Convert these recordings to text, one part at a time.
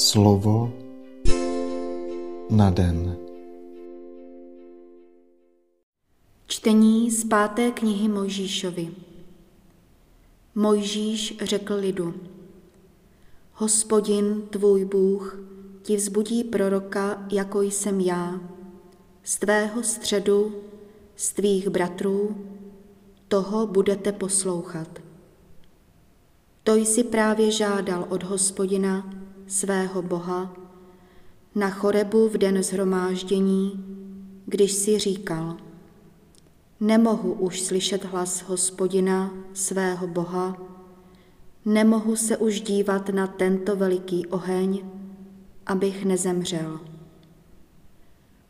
Slovo na den. Čtení z páté knihy Mojžíšovi. Mojžíš řekl lidu, Hospodin, tvůj Bůh, ti vzbudí proroka, jako jsem já, z tvého středu, z tvých bratrů, toho budete poslouchat. To jsi právě žádal od hospodina, svého Boha, na chorebu v den zhromáždění, když si říkal, nemohu už slyšet hlas hospodina, svého Boha, nemohu se už dívat na tento veliký oheň, abych nezemřel.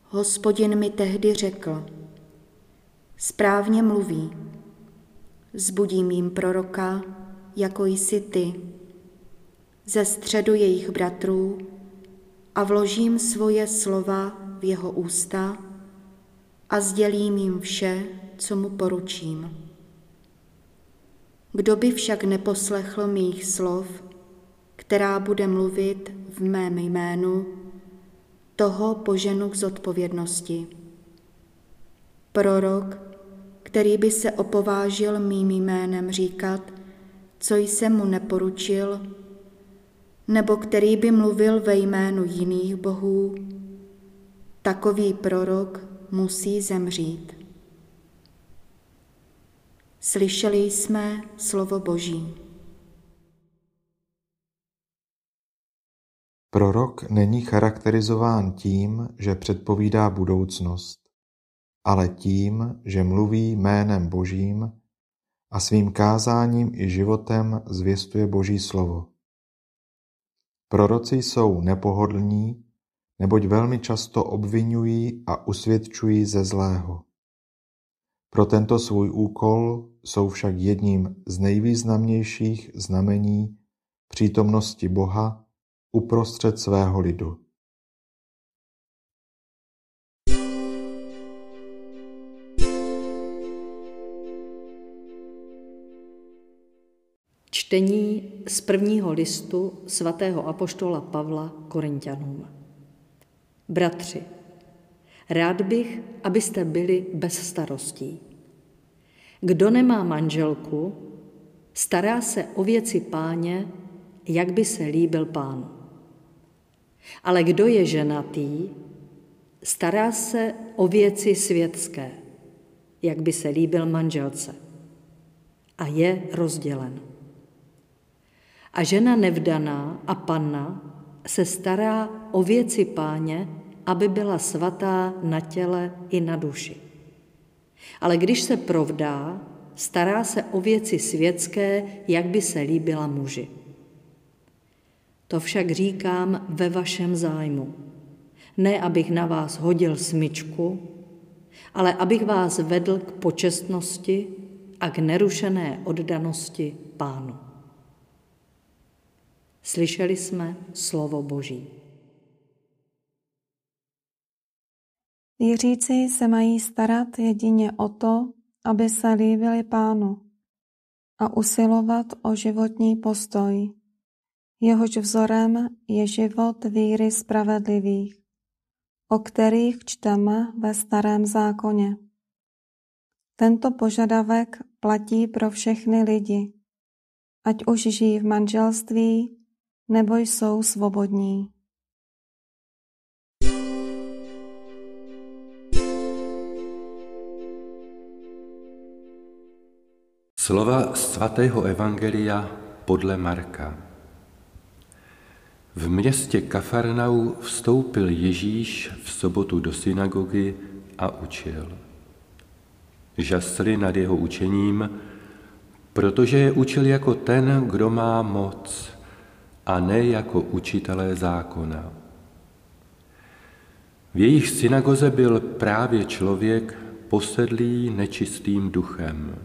Hospodin mi tehdy řekl, správně mluví, zbudím jim proroka, jako jsi ty, ze středu jejich bratrů a vložím svoje slova v jeho ústa a sdělím jim vše, co mu poručím. Kdo by však neposlechl mých slov, která bude mluvit v mém jménu, toho poženu k zodpovědnosti. Prorok, který by se opovážil mým jménem říkat, co jsem mu neporučil, nebo který by mluvil ve jménu jiných bohů, takový prorok musí zemřít. Slyšeli jsme slovo Boží. Prorok není charakterizován tím, že předpovídá budoucnost, ale tím, že mluví jménem Božím a svým kázáním i životem zvěstuje Boží slovo. Proroci jsou nepohodlní, neboť velmi často obvinují a usvědčují ze zlého. Pro tento svůj úkol jsou však jedním z nejvýznamnějších znamení přítomnosti Boha uprostřed svého lidu. Čtení z prvního listu svatého apoštola Pavla Korintianům. Bratři, rád bych, abyste byli bez starostí. Kdo nemá manželku, stará se o věci páně, jak by se líbil pánu. Ale kdo je ženatý, stará se o věci světské, jak by se líbil manželce. A je rozdělen. A žena nevdaná a panna se stará o věci páně, aby byla svatá na těle i na duši. Ale když se provdá, stará se o věci světské, jak by se líbila muži. To však říkám ve vašem zájmu. Ne, abych na vás hodil smyčku, ale abych vás vedl k počestnosti a k nerušené oddanosti pánu. Slyšeli jsme slovo Boží. Věřící se mají starat jedině o to, aby se líbili pánu a usilovat o životní postoj. Jehož vzorem je život víry spravedlivých, o kterých čteme ve starém zákoně. Tento požadavek platí pro všechny lidi, ať už žijí v manželství nebo jsou svobodní. Slova svatého Evangelia podle Marka. V městě Kafarnau vstoupil Ježíš v sobotu do synagogy a učil. Žasli nad jeho učením, protože je učil jako ten, kdo má moc, a ne jako učitelé zákona. V jejich synagoze byl právě člověk posedlý nečistým duchem.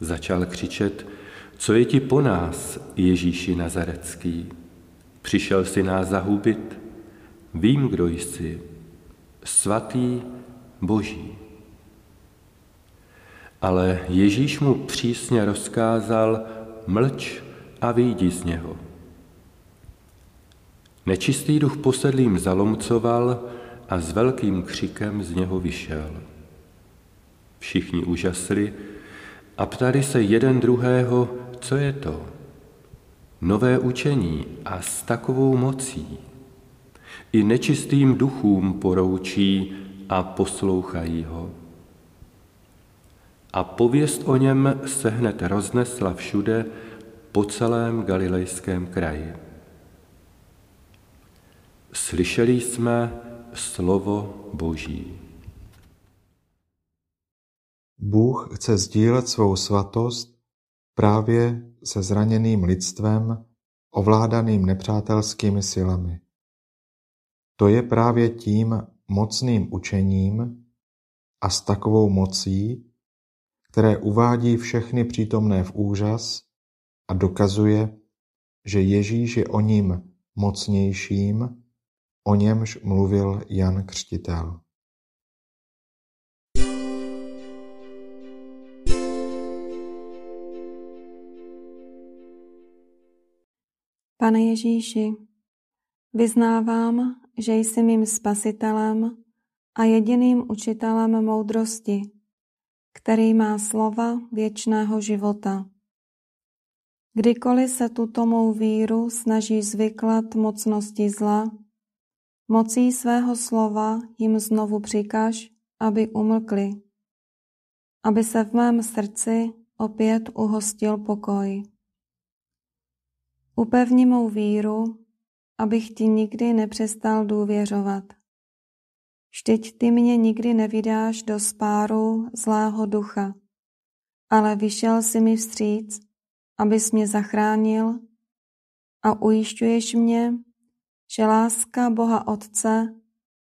Začal křičet, co je ti po nás, Ježíši Nazarecký? Přišel si nás zahubit? Vím, kdo jsi, svatý Boží. Ale Ježíš mu přísně rozkázal, mlč a vyjdi z něho. Nečistý duch posedlým zalomcoval a s velkým křikem z něho vyšel. Všichni úžasli a ptali se jeden druhého, co je to. Nové učení a s takovou mocí. I nečistým duchům poroučí a poslouchají ho. A pověst o něm se hned roznesla všude po celém galilejském kraji. Slyšeli jsme slovo Boží. Bůh chce sdílet svou svatost právě se zraněným lidstvem, ovládaným nepřátelskými silami. To je právě tím mocným učením a s takovou mocí, které uvádí všechny přítomné v úžas a dokazuje, že Ježíš je o ním mocnějším, o němž mluvil Jan Křtitel. Pane Ježíši, vyznávám, že jsi mým spasitelem a jediným učitelem moudrosti, který má slova věčného života. Kdykoliv se tuto mou víru snaží zvyklat mocnosti zla, mocí svého slova jim znovu přikaž, aby umlkli, aby se v mém srdci opět uhostil pokoj. Upevni mou víru, abych ti nikdy nepřestal důvěřovat. Vždyť ty mě nikdy nevydáš do spáru zlého ducha, ale vyšel si mi vstříc, abys mě zachránil a ujišťuješ mě, že láska Boha Otce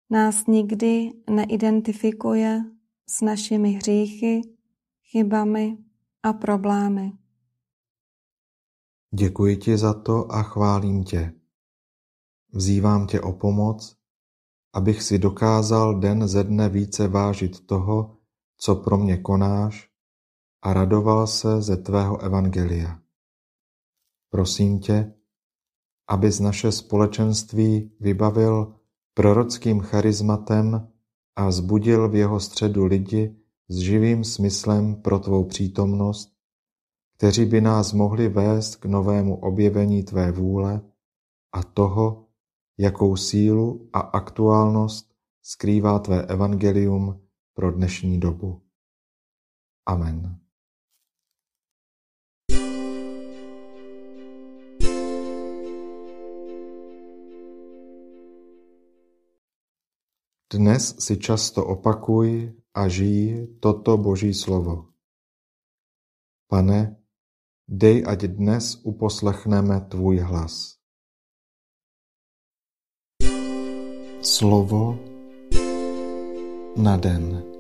nás nikdy neidentifikuje s našimi hříchy, chybami a problémy. Děkuji ti za to a chválím tě. Vzývám tě o pomoc, abych si dokázal den ze dne více vážit toho, co pro mě konáš a radoval se ze tvého evangelia. Prosím tě, abys naše společenství vybavil prorockým charizmatem a zbudil v jeho středu lidi s živým smyslem pro tvou přítomnost, kteří by nás mohli vést k novému objevení tvé vůle a toho, jakou sílu a aktuálnost skrývá tvé evangelium pro dnešní dobu. Amen. Dnes si často opakuj a žij toto Boží slovo. Pane, dej, ať dnes uposlechneme tvůj hlas. Slovo na den.